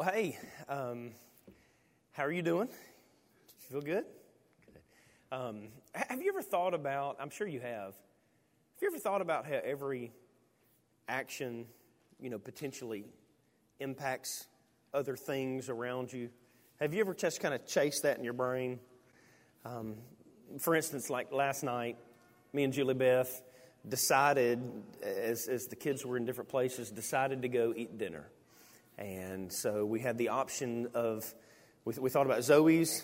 Well, hey, um, how are you doing? You feel good? good. Um, have you ever thought about, I'm sure you have, have you ever thought about how every action, you know, potentially impacts other things around you? Have you ever just kind of chased that in your brain? Um, for instance, like last night, me and Julie Beth decided, as, as the kids were in different places, decided to go eat dinner. And so we had the option of, we, we thought about Zoe's,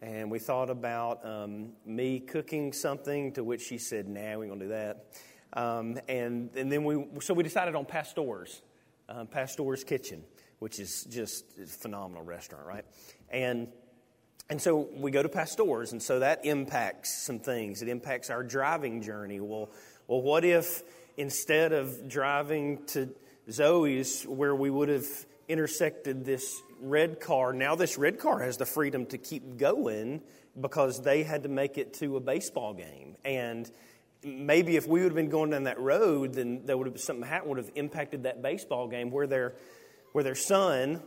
and we thought about um, me cooking something, to which she said, nah, we ain't gonna do that. Um, and, and then we, so we decided on Pastor's, um, Pastor's Kitchen, which is just a phenomenal restaurant, right? And, and so we go to Pastor's, and so that impacts some things. It impacts our driving journey. Well, well, what if instead of driving to Zoe's, where we would have intersected this red car, now this red car has the freedom to keep going because they had to make it to a baseball game. And maybe if we would have been going down that road, then there would have something happened would have impacted that baseball game where their where their son,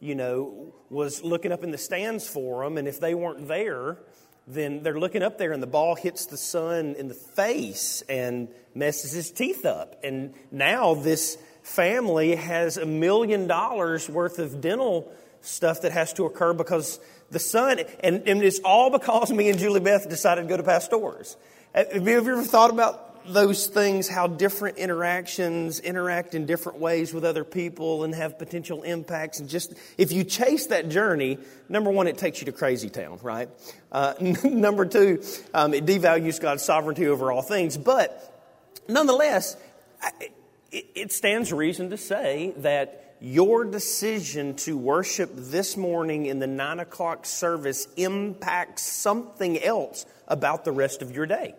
you know, was looking up in the stands for them, and if they weren't there, then they're looking up there and the ball hits the son in the face and messes his teeth up. And now this family has a million dollars worth of dental stuff that has to occur because the son, and, and it's all because me and Julie Beth decided to go to Pastor's. Have you ever thought about those things, how different interactions interact in different ways with other people and have potential impacts. And just if you chase that journey, number one, it takes you to crazy town, right? Uh, number two, um, it devalues God's sovereignty over all things. But nonetheless, it stands reason to say that your decision to worship this morning in the nine o'clock service impacts something else about the rest of your day.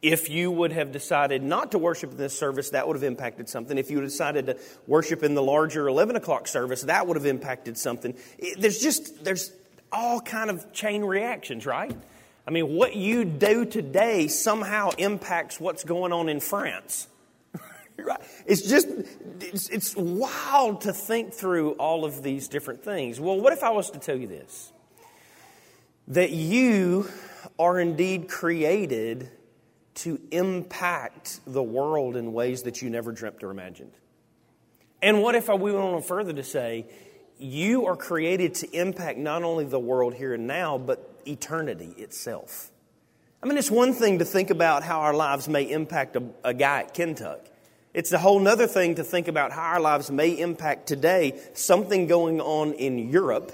If you would have decided not to worship in this service, that would have impacted something. If you decided to worship in the larger 11 o'clock service, that would have impacted something. There's just, there's all kind of chain reactions, right? I mean, what you do today somehow impacts what's going on in France It's just, it's, it's wild to think through all of these different things. Well, what if I was to tell you this? That you are indeed created to impact the world in ways that you never dreamt or imagined. And what if I went on further to say, you are created to impact not only the world here and now, but eternity itself. I mean, it's one thing to think about how our lives may impact a, a guy at Kentuck. It's a whole other thing to think about how our lives may impact today something going on in Europe.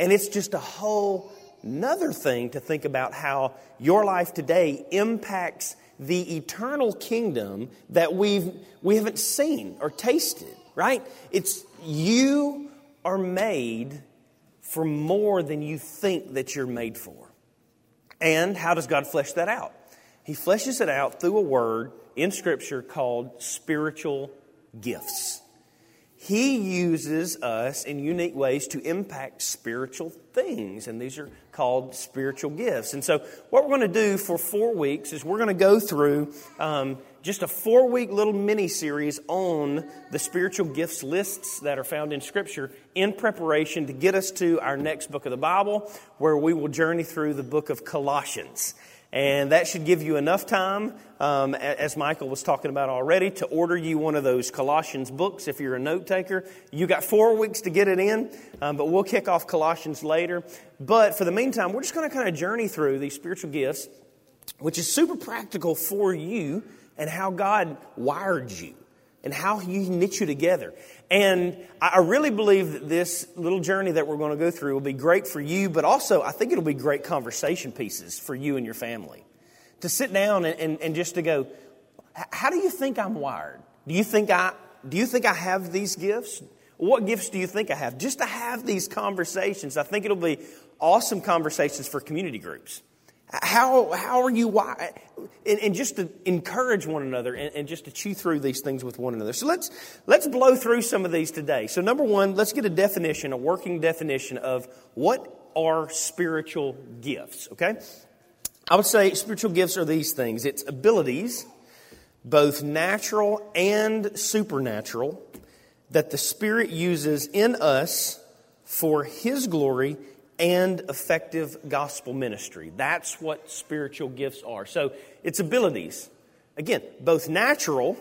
And it's just a whole nother thing to think about how your life today impacts the eternal kingdom that we've, we haven't seen or tasted, right? It's you are made for more than you think that you're made for. And how does God flesh that out? He fleshes it out through a word in Scripture called spiritual gifts. He uses us in unique ways to impact spiritual things, and these are called spiritual gifts. And so, what we're going to do for four weeks is we're going to go through um, just a four week little mini series on the spiritual gifts lists that are found in Scripture in preparation to get us to our next book of the Bible, where we will journey through the book of Colossians. And that should give you enough time, um, as Michael was talking about already, to order you one of those Colossians books if you're a note taker. You got four weeks to get it in, um, but we'll kick off Colossians later. But for the meantime, we're just going to kind of journey through these spiritual gifts, which is super practical for you and how God wired you and how He knit you together. And I really believe that this little journey that we're going to go through will be great for you, but also I think it'll be great conversation pieces for you and your family. To sit down and, and, and just to go, how do you think I'm wired? Do you think I, do you think I have these gifts? What gifts do you think I have? Just to have these conversations, I think it'll be awesome conversations for community groups. How, how are you, why? And, and just to encourage one another and, and, just to chew through these things with one another. So let's, let's blow through some of these today. So, number one, let's get a definition, a working definition of what are spiritual gifts, okay? I would say spiritual gifts are these things it's abilities, both natural and supernatural, that the Spirit uses in us for His glory and effective gospel ministry. That's what spiritual gifts are. So it's abilities. Again, both natural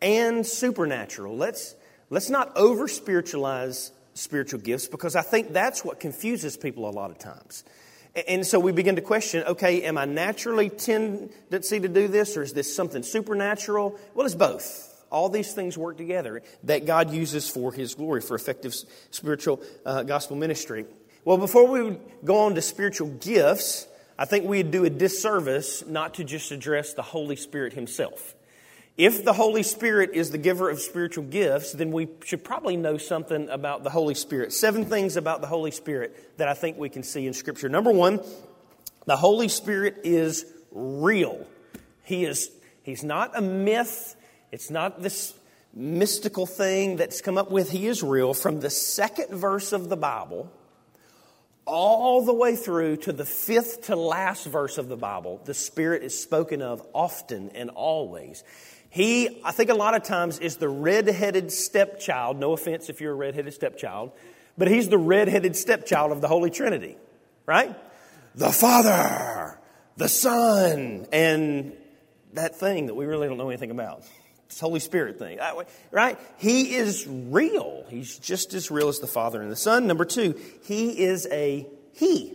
and supernatural. Let's, let's not over spiritualize spiritual gifts because I think that's what confuses people a lot of times. And so we begin to question okay, am I naturally tendency to do this or is this something supernatural? Well, it's both. All these things work together that God uses for His glory, for effective spiritual uh, gospel ministry. Well, before we go on to spiritual gifts, I think we'd do a disservice not to just address the Holy Spirit Himself. If the Holy Spirit is the giver of spiritual gifts, then we should probably know something about the Holy Spirit. Seven things about the Holy Spirit that I think we can see in Scripture. Number one, the Holy Spirit is real. He is, he's not a myth, it's not this mystical thing that's come up with. He is real. From the second verse of the Bible, all the way through to the fifth to last verse of the Bible, the Spirit is spoken of often and always. He, I think a lot of times, is the red-headed stepchild. No offense if you're a red-headed stepchild, but he's the red-headed stepchild of the Holy Trinity, right? The Father, the Son, and that thing that we really don't know anything about. This Holy Spirit thing, right? He is real. He's just as real as the Father and the Son. Number two, he is a he.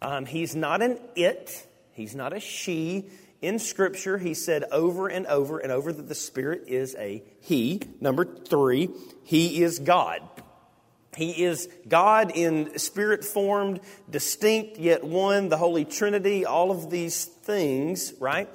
Um, he's not an it. He's not a she in Scripture, he said over and over and over that the Spirit is a He. Number three, He is God. He is God in spirit formed, distinct yet one, the Holy Trinity, all of these things, right?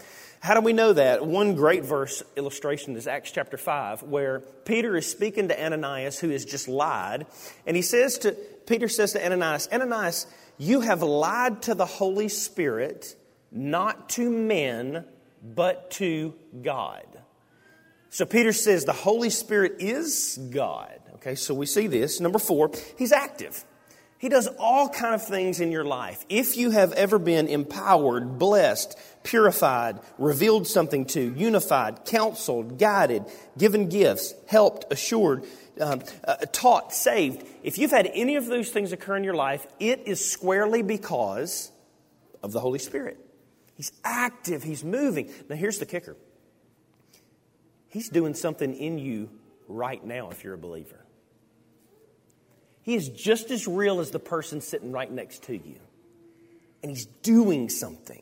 How do we know that? One great verse illustration is Acts chapter 5, where Peter is speaking to Ananias, who has just lied. And he says to, Peter says to Ananias, Ananias, you have lied to the Holy Spirit not to men, but to God. So Peter says the Holy Spirit is God. Okay, so we see this. Number four, he's active. He does all kind of things in your life. If you have ever been empowered, blessed, purified, revealed something to, unified, counseled, guided, given gifts, helped, assured, um, uh, taught, saved, if you've had any of those things occur in your life, it is squarely because of the Holy Spirit. He's active, he's moving. Now, here's the kicker He's doing something in you right now if you're a believer. He is just as real as the person sitting right next to you. And he's doing something.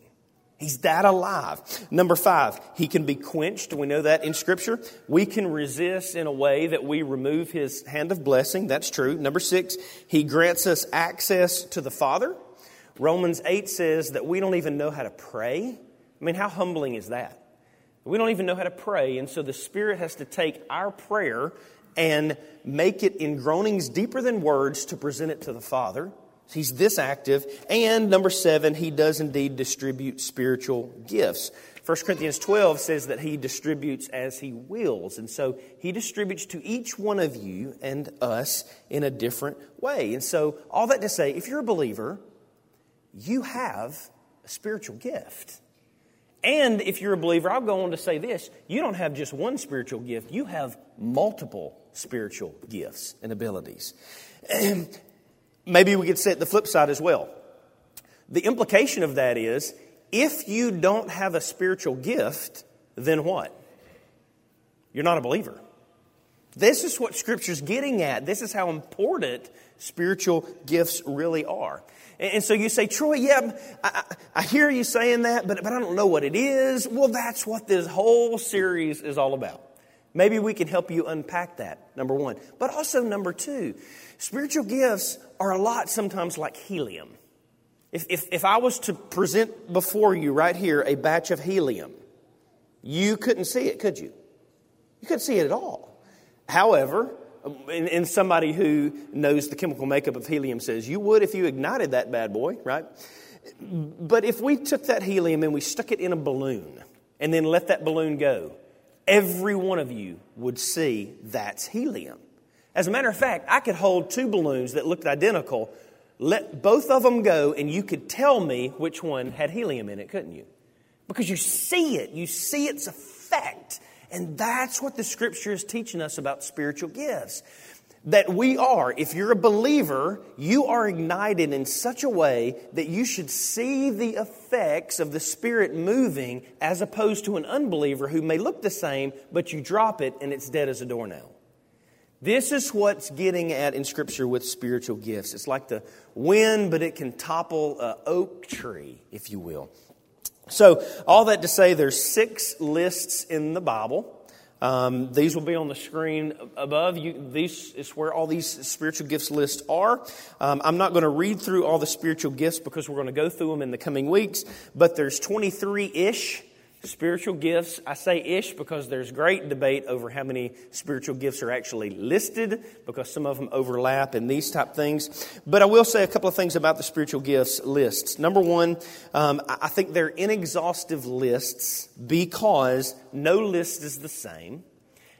He's that alive. Number five, he can be quenched. We know that in Scripture. We can resist in a way that we remove his hand of blessing. That's true. Number six, he grants us access to the Father. Romans 8 says that we don't even know how to pray. I mean, how humbling is that? We don't even know how to pray, and so the Spirit has to take our prayer and make it in groanings deeper than words to present it to the Father. He's this active. And number seven, he does indeed distribute spiritual gifts. 1 Corinthians 12 says that he distributes as he wills. And so he distributes to each one of you and us in a different way. And so, all that to say, if you're a believer, you have a spiritual gift. And if you're a believer, I'll go on to say this you don't have just one spiritual gift, you have multiple spiritual gifts and abilities. Maybe we could say the flip side as well. The implication of that is if you don't have a spiritual gift, then what? You're not a believer. This is what Scripture's getting at. This is how important spiritual gifts really are. And so you say, Troy, yeah, I, I, hear you saying that, but, but I don't know what it is. Well, that's what this whole series is all about. Maybe we can help you unpack that, number one. But also, number two, spiritual gifts are a lot sometimes like helium. If, if, if I was to present before you right here a batch of helium, you couldn't see it, could you? You couldn't see it at all. However, and, somebody who knows the chemical makeup of helium says you would if you ignited that bad boy, right? But if we took that helium and we stuck it in a balloon and then let that balloon go, every one of you would see that's helium. As a matter of fact, I could hold two balloons that looked identical, let both of them go, and you could tell me which one had helium in it, couldn't you? Because you see it, you see its effect. And that's what the scripture is teaching us about spiritual gifts. That we are, if you're a believer, you are ignited in such a way that you should see the effects of the Spirit moving as opposed to an unbeliever who may look the same, but you drop it and it's dead as a doornail. This is what's getting at in Scripture with spiritual gifts. It's like the wind, but it can topple an oak tree, if you will. So, all that to say, there's six lists in the Bible. Um, these will be on the screen above. You, these is where all these spiritual gifts lists are. Um, I'm not going to read through all the spiritual gifts because we're going to go through them in the coming weeks, but there's 23 ish spiritual gifts. I say ish because there's great debate over how many spiritual gifts are actually listed because some of them overlap and these type things. But I will say a couple of things about the spiritual gifts lists. Number one, um, I think they're inexhaustive lists because no list is the same.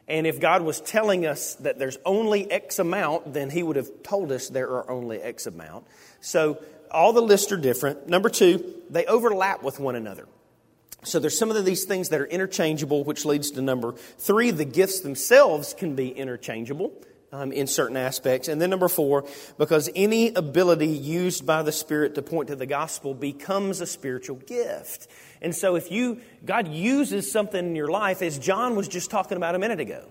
And if God was telling us that there's only X amount, then He would have told us there are only X amount. So all the lists are different. Number two, they overlap with one another. So there's some of these things that are interchangeable, which leads to number three. The gifts themselves can be interchangeable um, in certain aspects. And then number four, because any ability used by the Spirit to point to the gospel becomes a spiritual gift. And so if you, God uses something in your life, as John was just talking about a minute ago,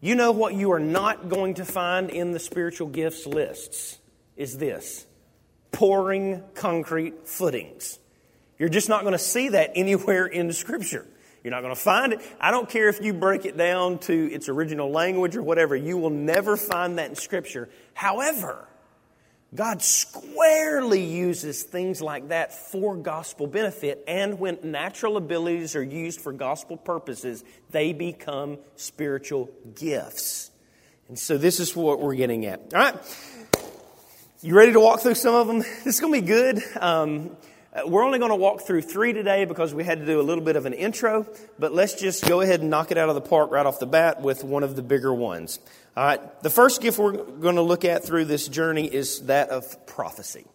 you know what you are not going to find in the spiritual gifts lists is this pouring concrete footings. You're just not going to see that anywhere in the Scripture. You're not going to find it. I don't care if you break it down to its original language or whatever, you will never find that in Scripture. However, God squarely uses things like that for gospel benefit, and when natural abilities are used for gospel purposes, they become spiritual gifts. And so, this is what we're getting at. All right. You ready to walk through some of them? This is going to be good. Um, Uh, we're only going to walk through three today because we had to do a little bit of an intro, but let's just go ahead and knock it out of the park right off the bat with one of the bigger ones. All right, the first gift we're going to look at through this journey is that of prophecy.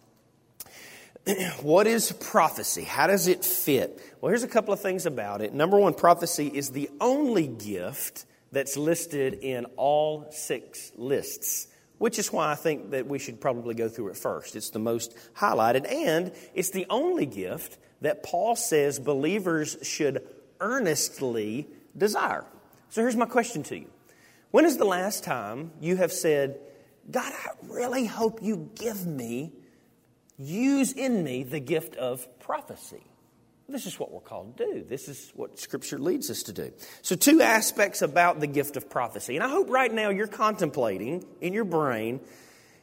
what is prophecy? How does it fit? Well, here's a couple of things about it. Number one, prophecy is the only gift that's listed in all six lists which is why I think that we should probably go through it first. It's the most highlighted, and it's the only gift that Paul says believers should earnestly desire. So here's my question to you When is the last time you have said, God, I really hope you give me, use in me the gift of prophecy? This is what we're called to do. This is what Scripture leads us to do. So, two aspects about the gift of prophecy. And I hope right now you're contemplating in your brain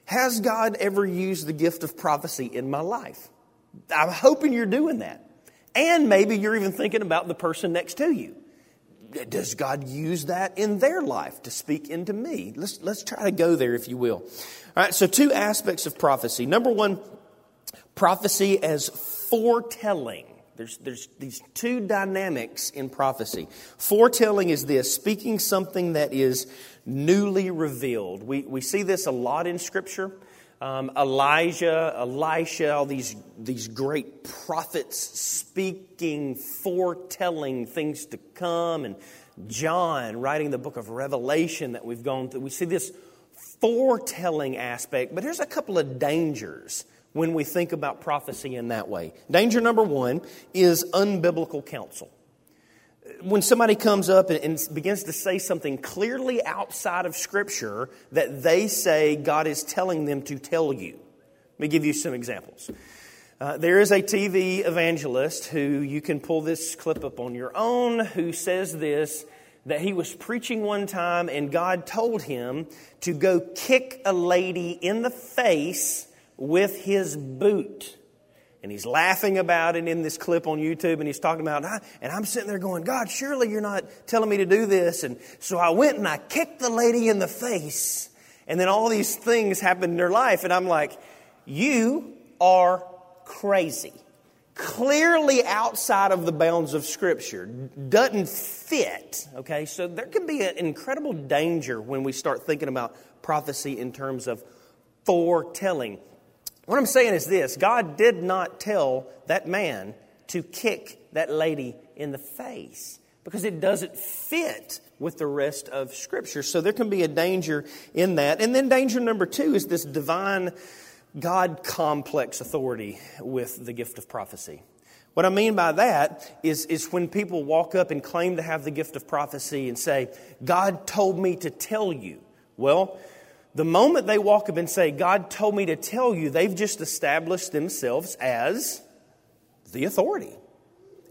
has God ever used the gift of prophecy in my life? I'm hoping you're doing that. And maybe you're even thinking about the person next to you. Does God use that in their life to speak into me? Let's, let's try to go there, if you will. All right, so two aspects of prophecy. Number one, prophecy as foretelling. There's, there's these two dynamics in prophecy. Foretelling is this speaking something that is newly revealed. We, we see this a lot in Scripture. Um, Elijah, Elisha, all these, these great prophets speaking, foretelling things to come, and John writing the book of Revelation that we've gone through. We see this foretelling aspect, but here's a couple of dangers when we think about prophecy in that way. Danger number one is unbiblical counsel. When somebody comes up and, begins to say something clearly outside of Scripture that they say God is telling them to tell you. Let me give you some examples. Uh, there is a TV evangelist who you can pull this clip up on your own who says this that he was preaching one time and God told him to go kick a lady in the face with his boot. And he's laughing about it in this clip on YouTube, and he's talking about, and I'm sitting there going, God, surely you're not telling me to do this. And so I went and I kicked the lady in the face. And then all these things happened in her life, and I'm like, you are crazy. Clearly outside of the bounds of Scripture, doesn't fit. Okay, so there can be an incredible danger when we start thinking about prophecy in terms of foretelling. What I'm saying is this God did not tell that man to kick that lady in the face. because it doesn't fit with the rest of Scripture. So there can be a danger in that. And then danger number two is this divine God complex authority with the gift of prophecy. What I mean by that is, is when people walk up and claim to have the gift of prophecy and say, God told me to tell you. Well, the moment they walk up and say, God told me to tell you, they've just established themselves as the authority.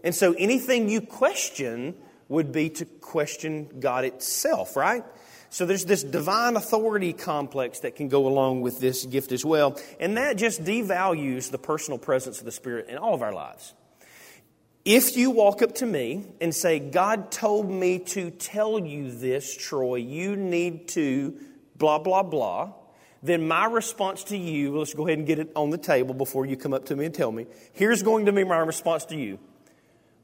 And so anything you question would be to question God itself, right? So there's this divine authority complex that can go along with this gift as well. And that just devalues the personal presence of the Spirit in all of our lives. If you walk up to me and say, God told me to tell you this, Troy, you need to blah, blah, blah, then my response to you, let's go ahead and get it on the table before you come up to me and tell me. Here's going to be my response to you.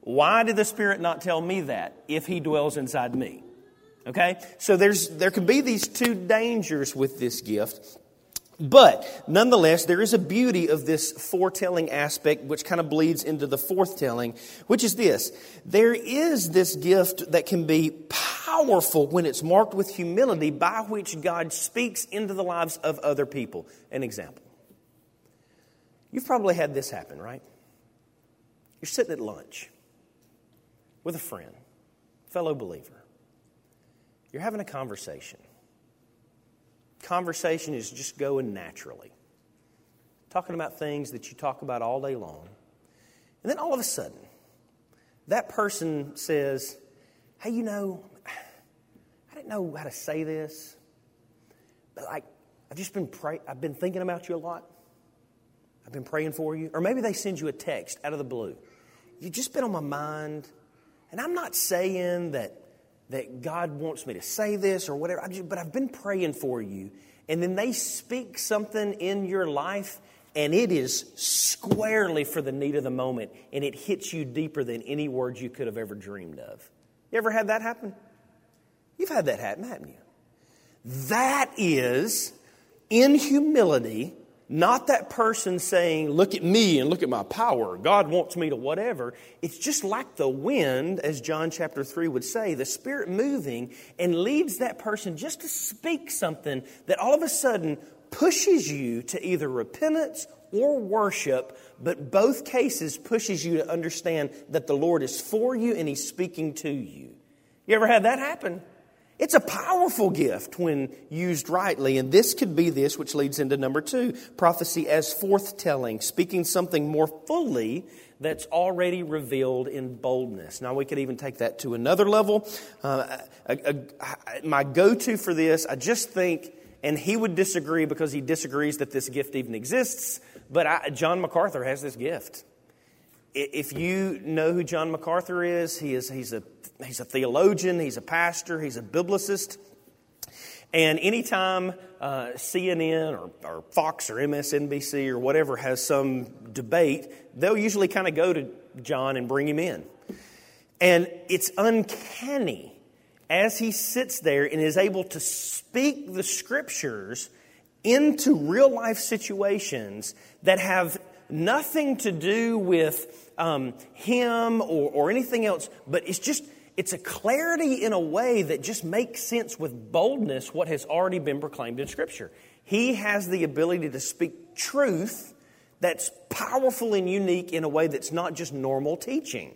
Why did the Spirit not tell me that if He dwells inside me? Okay? So there's, there can be these two dangers with this gift. But nonetheless, there is a beauty of this foretelling aspect, which kind of bleeds into the forthtelling, which is this. There is this gift that can be powerful when it's marked with humility by which God speaks into the lives of other people. An example. You've probably had this happen, right? You're sitting at lunch with a friend, fellow believer. You're having a conversation conversation is just going naturally. Talking about things that you talk about all day long. And then all of a sudden, that person says, Hey, you know, I didn't know how to say this, but like, I've just been pray- I've been thinking about you a lot. I've been praying for you. Or maybe they send you a text out of the blue. You've just been on my mind. And I'm not saying that that God wants me to say this or whatever, just, but I've been praying for you. And then they speak something in your life, and it is squarely for the need of the moment, and it hits you deeper than any words you could have ever dreamed of. You ever had that happen? You've had that happen, haven't you? That is, in humility, not that person saying, Look at me and look at my power. God wants me to whatever. It's just like the wind, as John chapter 3 would say, the Spirit moving and leads that person just to speak something that all of a sudden pushes you to either repentance or worship, but both cases pushes you to understand that the Lord is for you and He's speaking to you. You ever had that happen? It's a powerful gift when used rightly, and this could be this, which leads into number two prophecy as forthtelling, speaking something more fully that's already revealed in boldness. Now, we could even take that to another level. Uh, a, a, my go to for this, I just think, and he would disagree because he disagrees that this gift even exists, but John MacArthur has this gift. If you know who John MacArthur is, he is he's a he's a theologian, he's a pastor, he's a biblicist. And anytime uh, CNN or, or, Fox or MSNBC or whatever has some debate, they'll usually kind of go to John and bring him in. And it's uncanny as he sits there and is able to speak the scriptures into real life situations that have nothing to do with um, him or, or anything else, but it's just it's a clarity in a way that just makes sense with boldness what has already been proclaimed in Scripture. He has the ability to speak truth that's powerful and unique in a way that's not just normal teaching.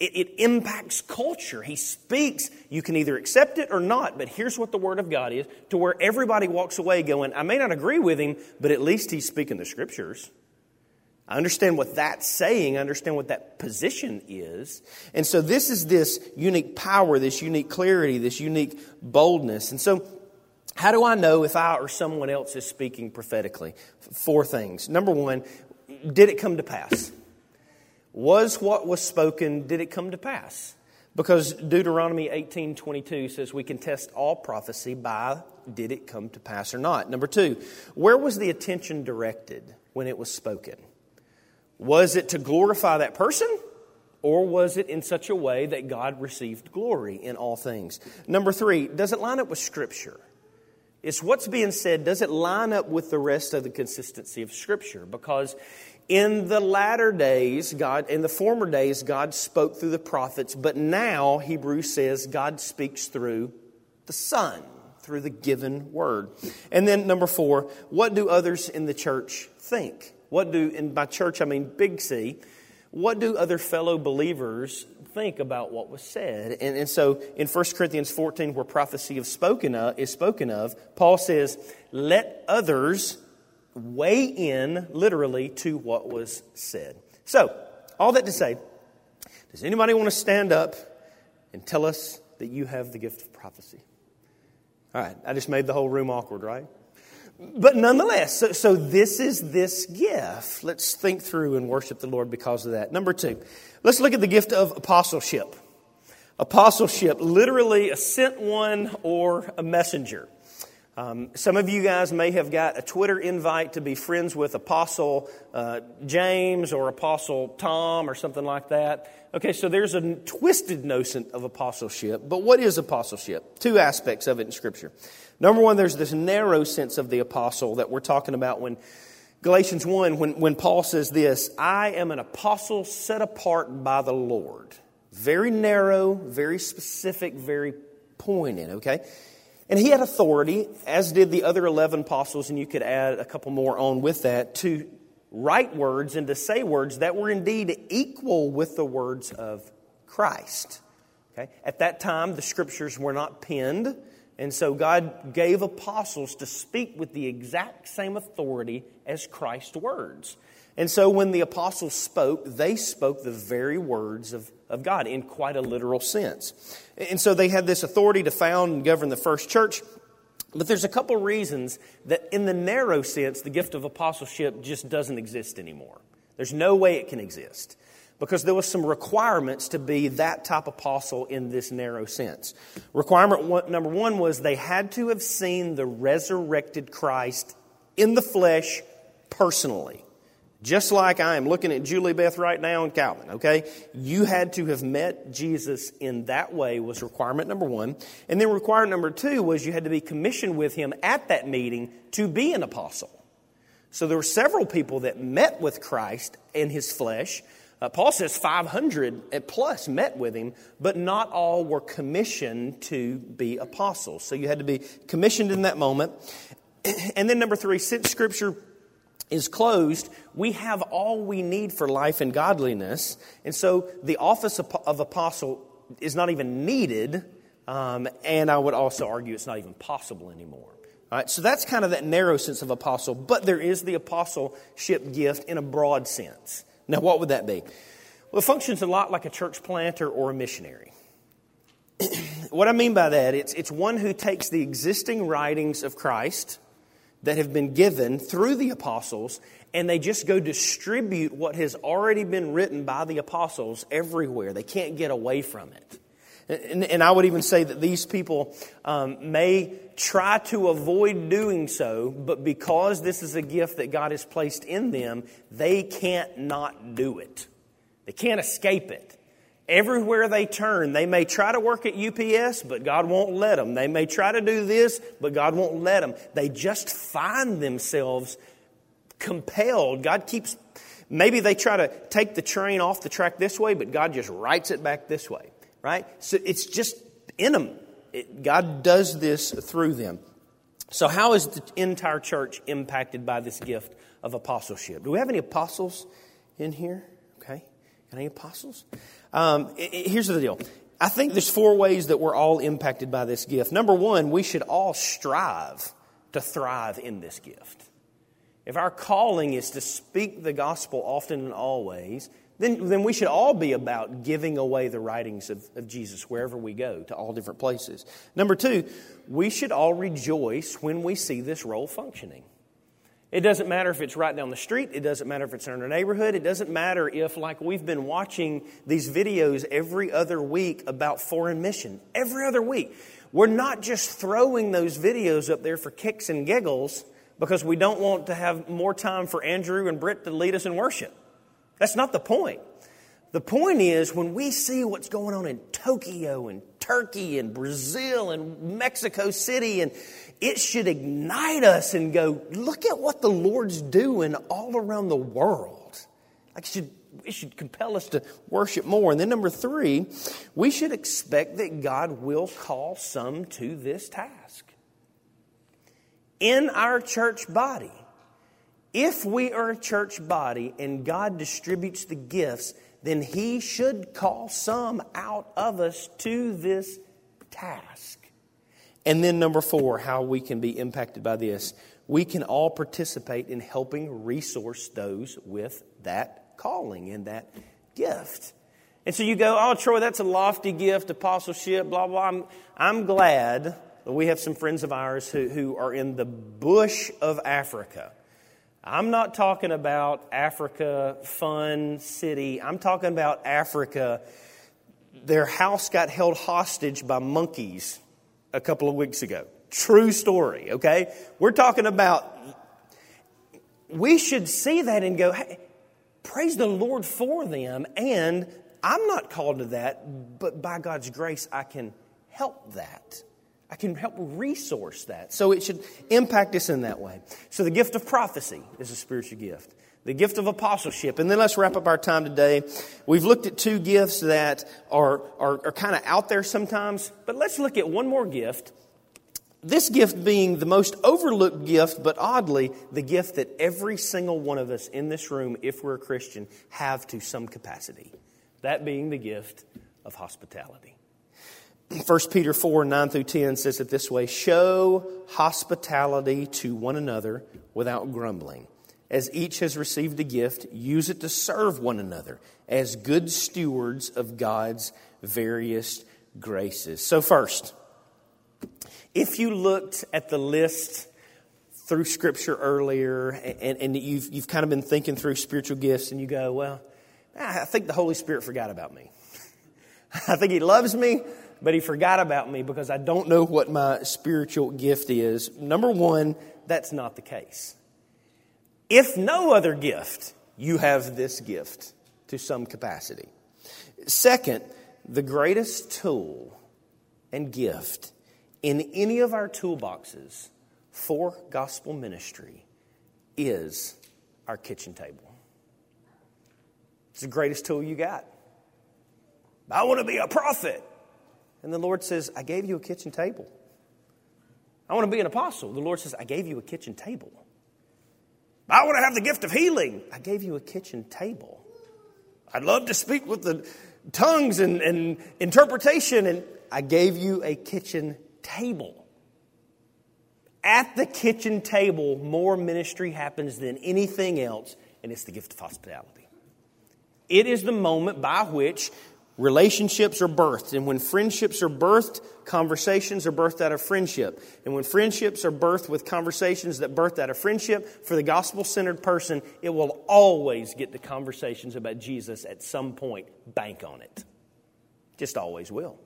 It, it, impacts culture. He speaks. You can either accept it or not, but here's what the Word of God is to where everybody walks away going, I may not agree with him, but at least he's speaking the Scriptures. I understand what that's saying. I understand what that position is. And so this is this unique power, this unique clarity, this unique boldness. And so how do I know if I or someone else is speaking prophetically? Four things. Number one, did it come to pass? Was what was spoken, did it come to pass? Because Deuteronomy 18:22 says we can test all prophecy by did it come to pass or not. Number 2, where was the attention directed when it was spoken? Was it to glorify that person? Or was it in such a way that God received glory in all things? Number three, does it line up with Scripture? It's what's being said, does it line up with the rest of the consistency of Scripture? Because In the latter days, God, in the former days, God spoke through the prophets, but now, Hebrews says, God speaks through the Son, through the given word. And then, number four, what do others in the church think? What do, in by church, I mean big C, what do other fellow believers think about what was said? And, and so in 1 Corinthians 14, where prophecy is spoken, of, is spoken of, Paul says, let others weigh in literally to what was said. So, all that to say, does anybody want to stand up and tell us that you have the gift of prophecy? All right, I just made the whole room awkward, right? But nonetheless, so, so, this is this gift. Let's think through and worship the Lord because of that. Number two, let's look at the gift of apostleship. Apostleship, literally a sent one or a messenger. Um, some of you guys may have got a Twitter invite to be friends with Apostle uh, James or Apostle Tom or something like that. Okay, so there's a twisted notion of apostleship. But what is apostleship? Two aspects of it in Scripture. Number one, there's this narrow sense of the apostle that we're talking about when Galatians 1, when, when Paul says this I am an apostle set apart by the Lord. Very narrow, very specific, very pointed, okay? And he had authority, as did the other 11 apostles, and you could add a couple more on with that, to write words and to say words that were indeed equal with the words of Christ. Okay? At that time, the scriptures were not penned, and so God gave apostles to speak with the exact same authority as Christ's words. And so when the apostles spoke, they spoke the very words of, of God in quite a literal sense. And so they had this authority to found and govern the first church. But there's a couple reasons that, in the narrow sense, the gift of apostleship just doesn't exist anymore. There's no way it can exist because there was some requirements to be that type of apostle in this narrow sense. Requirement one, number one was they had to have seen the resurrected Christ in the flesh personally. Just like I am looking at Julie Beth right now in Calvin, okay? You had to have met Jesus in that way, was requirement number one. And then requirement number two was you had to be commissioned with him at that meeting to be an apostle. So there were several people that met with Christ in his flesh. Uh, Paul says 500 plus met with him, but not all were commissioned to be apostles. So you had to be commissioned in that moment. And then, number three, since Scripture is closed, we have all we need for life and godliness. And so the office of, apostle is not even needed. Um, and I would also argue it's not even possible anymore. All right, so that's kind of that narrow sense of apostle, but there is the apostleship gift in a broad sense. Now, what would that be? Well, it functions a lot like a church planter or a missionary. what I mean by that, it's, it's one who takes the existing writings of Christ that have been given through the apostles, and they just go distribute what has already been written by the apostles everywhere. They can't get away from it. And, and I would even say that these people um, may try to avoid doing so, but because this is a gift that God has placed in them, they can't not do it. They can't escape it. Everywhere they turn, they may try to work at UPS, but God won't let them. They may try to do this, but God won't let them. They just find themselves compelled. God keeps, maybe they try to take the train off the track this way, but God just rights it back this way, right? So it's just in them. It, God does this through them. So, how is the entire church impacted by this gift of apostleship? Do we have any apostles in here? Any apostles? Um, here's the deal. I think there's four ways that we're all impacted by this gift. Number one, we should all strive to thrive in this gift. If our calling is to speak the gospel often and always, then, then we should all be about giving away the writings of, of Jesus wherever we go, to all different places. Number two, we should all rejoice when we see this role functioning. It doesn't matter if it's right down the street. It doesn't matter if it's in our neighborhood. It doesn't matter if, like we've been watching these videos every other week about foreign mission. Every other week. We're not just throwing those videos up there for kicks and giggles because we don't want to have more time for Andrew and Britt to lead us in worship. That's not the point. The point is when we see what's going on in Tokyo and Turkey and Brazil and Mexico City and it should ignite us and go, look at what the Lord's doing all around the world. Like it should, it should compel us to worship more. And then number three, we should expect that God will call some to this task. In our church body, if we are a church body and God distributes the gifts, then He should call some out of us to this task. And then, number four, how we can be impacted by this. We can all participate in helping resource those with that calling and that gift. And so you go, oh, Troy, that's a lofty gift, apostleship, blah, blah. I'm, I'm glad that we have some friends of ours who, who are in the bush of Africa. I'm not talking about Africa, fun city. I'm talking about Africa. Their house got held hostage by monkeys a couple of weeks ago. True story, okay? We're talking about, we should see that and go, hey, praise the Lord for them. And I'm not called to that, but by God's grace, I can help that. I can help resource that. So it should impact us in that way. So the gift of prophecy is a spiritual gift. The gift of apostleship. And then let's wrap up our time today. We've looked at two gifts that are, are, are kind of out there sometimes, but let's look at one more gift. This gift being the most overlooked gift, but oddly, the gift that every single one of us in this room, if we're a Christian, have to some capacity. That being the gift of hospitality. 1 Peter 4 9 through 10 says it this way Show hospitality to one another without grumbling. As each has received a gift, use it to serve one another as good stewards of God's various graces. So, first, if you looked at the list through Scripture earlier and, and you've, you've kind of been thinking through spiritual gifts and you go, well, I think the Holy Spirit forgot about me. I think He loves me, but he forgot about me because I don't know what my spiritual gift is. Number one, that's not the case. If no other gift, you have this gift to some capacity. Second, the greatest tool and gift in any of our toolboxes for gospel ministry is our kitchen table. It's the greatest tool you got. I want to be a prophet. And the Lord says, I gave you a kitchen table. I want to be an apostle. The Lord says, I gave you a kitchen table. I want to have the gift of healing. I gave you a kitchen table. I'd love to speak with the tongues and, and interpretation, and I gave you a kitchen table. At the kitchen table, more ministry happens than anything else, and it's the gift of hospitality. It is the moment by which relationships are birthed. And when friendships are birthed, conversations are birthed out of friendship. And when friendships are birthed with conversations that birthed out of friendship, for the gospel centered person, it will always get to conversations about Jesus at some point. Bank on it. Just always will.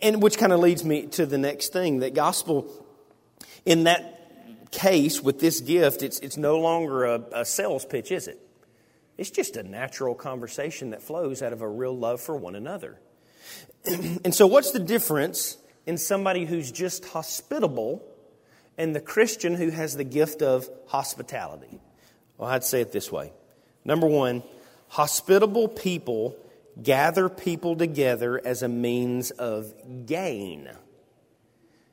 And which kind of leads me to the next thing that gospel, in that case with this gift, it's, it's no longer a, a sales pitch, is it? It's just a natural conversation that flows out of a real love for one another. and so, what's the difference in somebody who's just hospitable and the Christian who has the gift of hospitality? Well, I'd say it this way. Number one, hospitable people gather people together as a means of gain.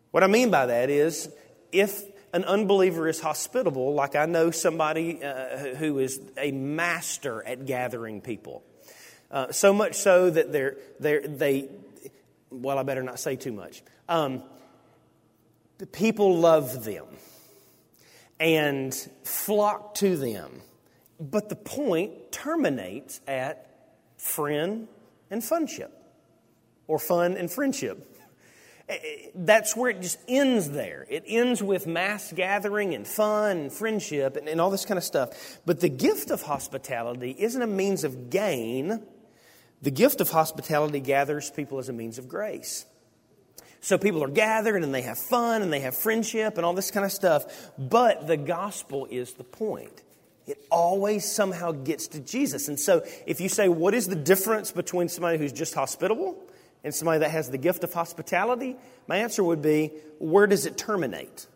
What I mean by that is if an unbeliever is hospitable, like I know somebody uh, who is a master at gathering people. Uh, so much so that they're, they're, they, well, I better not say too much. Um, the people love them and flock to them. But the point terminates at friend and friendship, or fun and friendship. That's where it just ends there. It ends with mass gathering and fun and friendship and, and, all this kind of stuff. But the gift of hospitality isn't a means of gain. The gift of hospitality gathers people as a means of grace. So people are gathered and they have fun and they have friendship and all this kind of stuff. But the gospel is the point. It always somehow gets to Jesus. And so if you say, what is the difference between somebody who's just hospitable and somebody that has the gift of hospitality, my answer would be where does it terminate?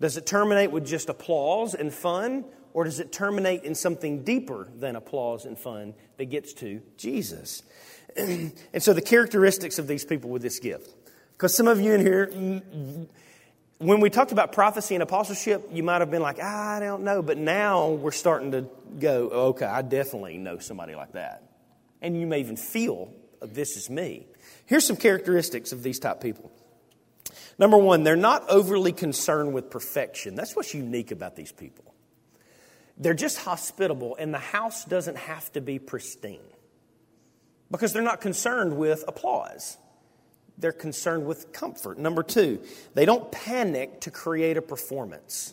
Does it terminate with just applause and fun, or does it terminate in something deeper than applause and fun that gets to Jesus? and so, the characteristics of these people with this gift. Because some of you in here, when we talked about prophecy and apostleship, you might have been like, I don't know. But now we're starting to go, okay, I definitely know somebody like that. And you may even feel, this is me. Here's some characteristics of these type people. Number one, they're not overly concerned with perfection. That's what's unique about these people. They're just hospitable, and the house doesn't have to be pristine because they're not concerned with applause. They're concerned with comfort. Number two, they don't panic to create a performance.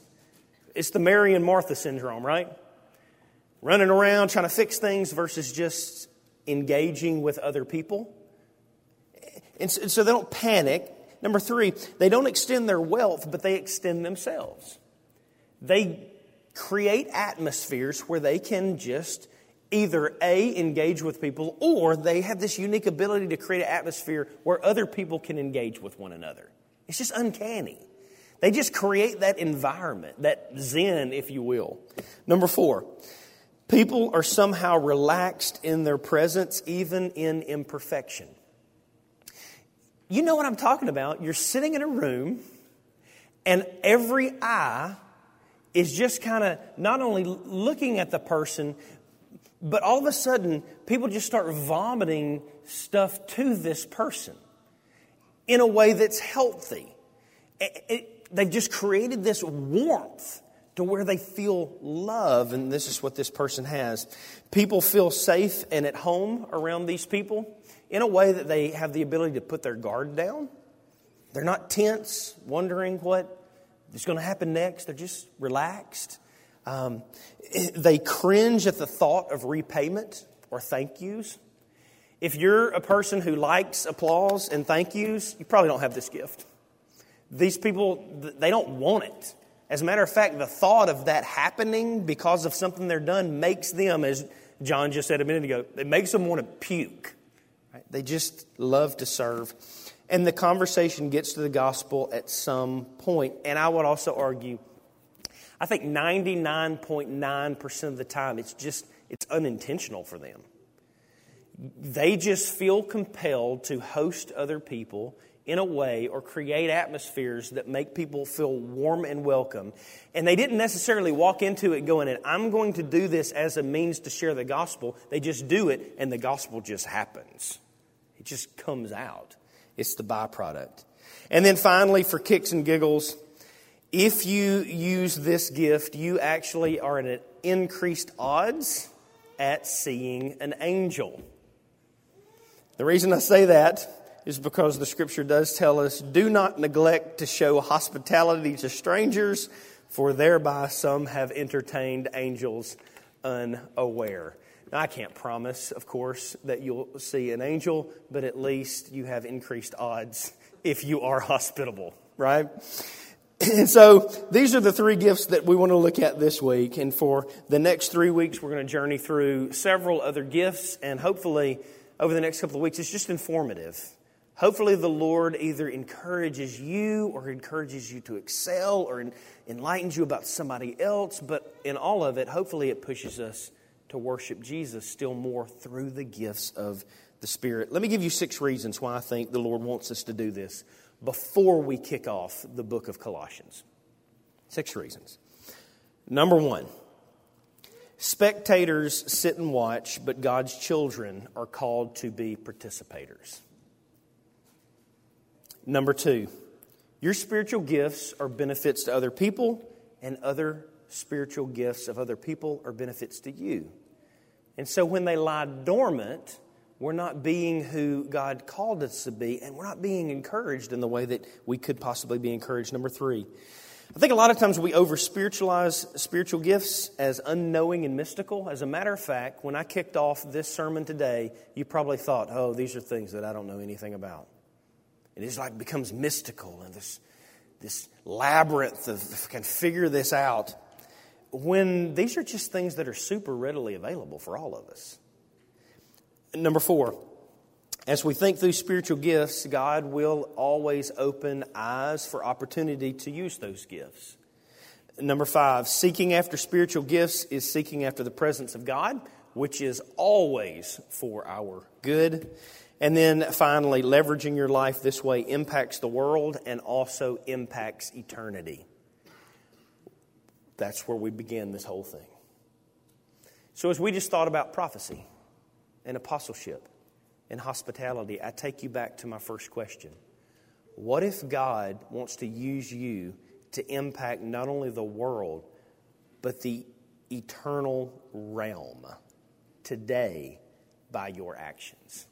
It's the Mary and Martha syndrome, right? Running around trying to fix things versus just engaging with other people. And so they don't panic. Number three, they don't extend their wealth, but they extend themselves. They create atmospheres where they can just either A, engage with people, or they have this unique ability to create an atmosphere where other people can engage with one another. It's just uncanny. They just create that environment, that zen, if you will. Number four, people are somehow relaxed in their presence, even in imperfection. You know what I'm talking about. You're sitting in a room, and every eye is just kind of not only looking at the person, but all of a sudden, people just start vomiting stuff to this person in a way that's healthy. It, it, they've just created this warmth to where they feel love, and this is what this person has. People feel safe and at home around these people in a way that they have the ability to put their guard down. They're not tense, wondering what is going to happen next. They're just relaxed. Um, they cringe at the thought of repayment or thank yous. If you're a person who likes applause and thank yous, you probably don't have this gift. These people, they don't want it. As a matter of fact, the thought of that happening because of something they're done makes them, as John just said a minute ago, it makes them want to puke. They just love to serve. And the conversation gets to the gospel at some point. And I would also argue, I think 99.9% of the time, it's just, it's unintentional for them. They just feel compelled to host other people in a way or create atmospheres that make people feel warm and welcome. And they didn't necessarily walk into it going, I'm going to do this as a means to share the gospel. They just do it, and the gospel just happens. It just comes out. It's the byproduct. And then finally, for kicks and giggles, if you use this gift, you actually are at increased odds at seeing an angel. The reason I say that is because the scripture does tell us do not neglect to show hospitality to strangers, for thereby some have entertained angels unaware. Now, I can't promise, of course, that you'll see an angel, but at least you have increased odds if you are hospitable, right? And so these are the three gifts that we want to look at this week. And for the next three weeks, we're going to journey through several other gifts. And hopefully, over the next couple of weeks, it's just informative. Hopefully, the Lord either encourages you or encourages you to excel or enlightens you about somebody else. But in all of it, hopefully, it pushes us to worship Jesus still more through the gifts of the Spirit. Let me give you six reasons why I think the Lord wants us to do this before we kick off the book of Colossians. Six reasons. Number one, spectators sit and watch, but God's children are called to be participators. Number two, your spiritual gifts are benefits to other people, and other spiritual gifts of other people are benefits to you. And so when they lie dormant, we're not being who God called us to be, and we're not being encouraged in the way that we could possibly be encouraged. Number three, I think a lot of times we over spiritualize spiritual gifts as unknowing and mystical. As a matter of fact, when I kicked off this sermon today, you probably thought, oh, these are things that I don't know anything about. It is like becomes mystical and this, this labyrinth of can figure this out when these are just things that are super readily available for all of us. Number four, as we think through spiritual gifts, God will always open eyes for opportunity to use those gifts. Number five, seeking after spiritual gifts is seeking after the presence of God, which is always for our good. And then finally, leveraging your life this way impacts the world and also impacts eternity. That's where we begin this whole thing. So, as we just thought about prophecy and apostleship and hospitality, I take you back to my first question. What if God wants to use you to impact not only the world, but the eternal realm today by your actions?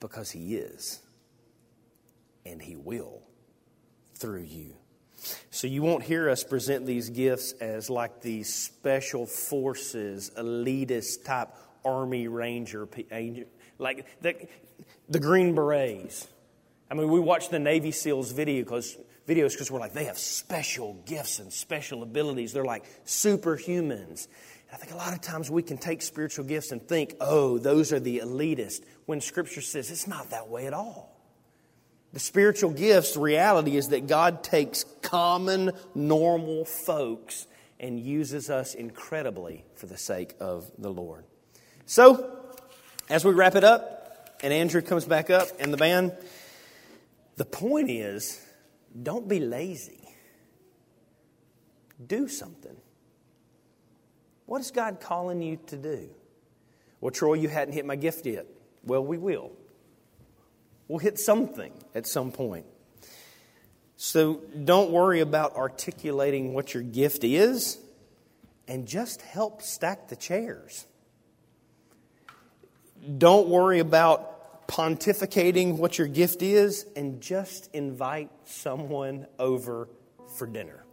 Because He is, and He will through you. So you won't hear us present these gifts as like these special forces, elitist type Army Ranger, like the, the Green Berets. I mean, we watch the Navy SEALs video cause, videos because we're like, they have special gifts and special abilities. They're like superhumans. And I think a lot of times we can take spiritual gifts and think, oh, those are the elitist, when Scripture says it's not that way at all. The spiritual gifts, reality is that God takes common, normal folks and uses us incredibly for the sake of the Lord. So, as we wrap it up, and Andrew comes back up and the band, the point is don't be lazy. Do something. What is God calling you to do? Well, Troy, you hadn't hit my gift yet. Well, we will. We'll hit something at some point. So don't worry about articulating what your gift is and just help stack the chairs. Don't worry about pontificating what your gift is and just invite someone over for dinner.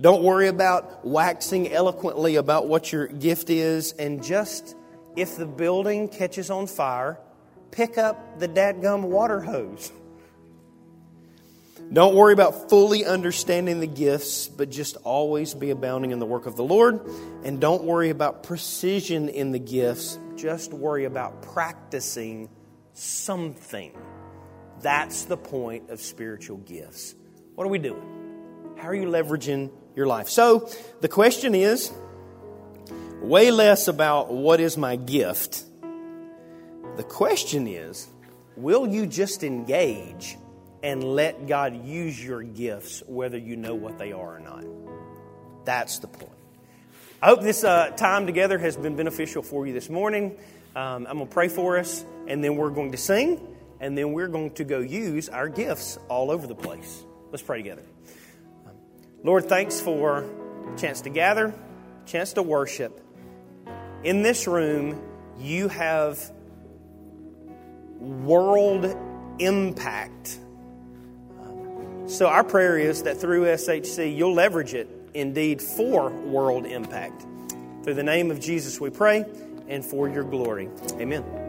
Don't worry about waxing eloquently about what your gift is and just, if the building catches on fire, pick up the dadgum water hose. Don't worry about fully understanding the gifts, but just always be abounding in the work of the Lord. And don't worry about precision in the gifts, just worry about practicing something. That's the point of spiritual gifts. What are we doing? How are you leveraging your life? So the question is way less about what is my gift the question is will you just engage and let God use your gifts, whether you know what they are or not? That's the point. I hope this uh, time together has been beneficial for you this morning. Um, I'm going to pray for us, and then we're going to sing, and then we're going to go use our gifts all over the place. Let's pray together. Lord, thanks for chance to gather, chance to worship. In this room, you have world impact. So, our prayer is that through SHC, you'll leverage it indeed for world impact. Through the name of Jesus, we pray, and for your glory. Amen.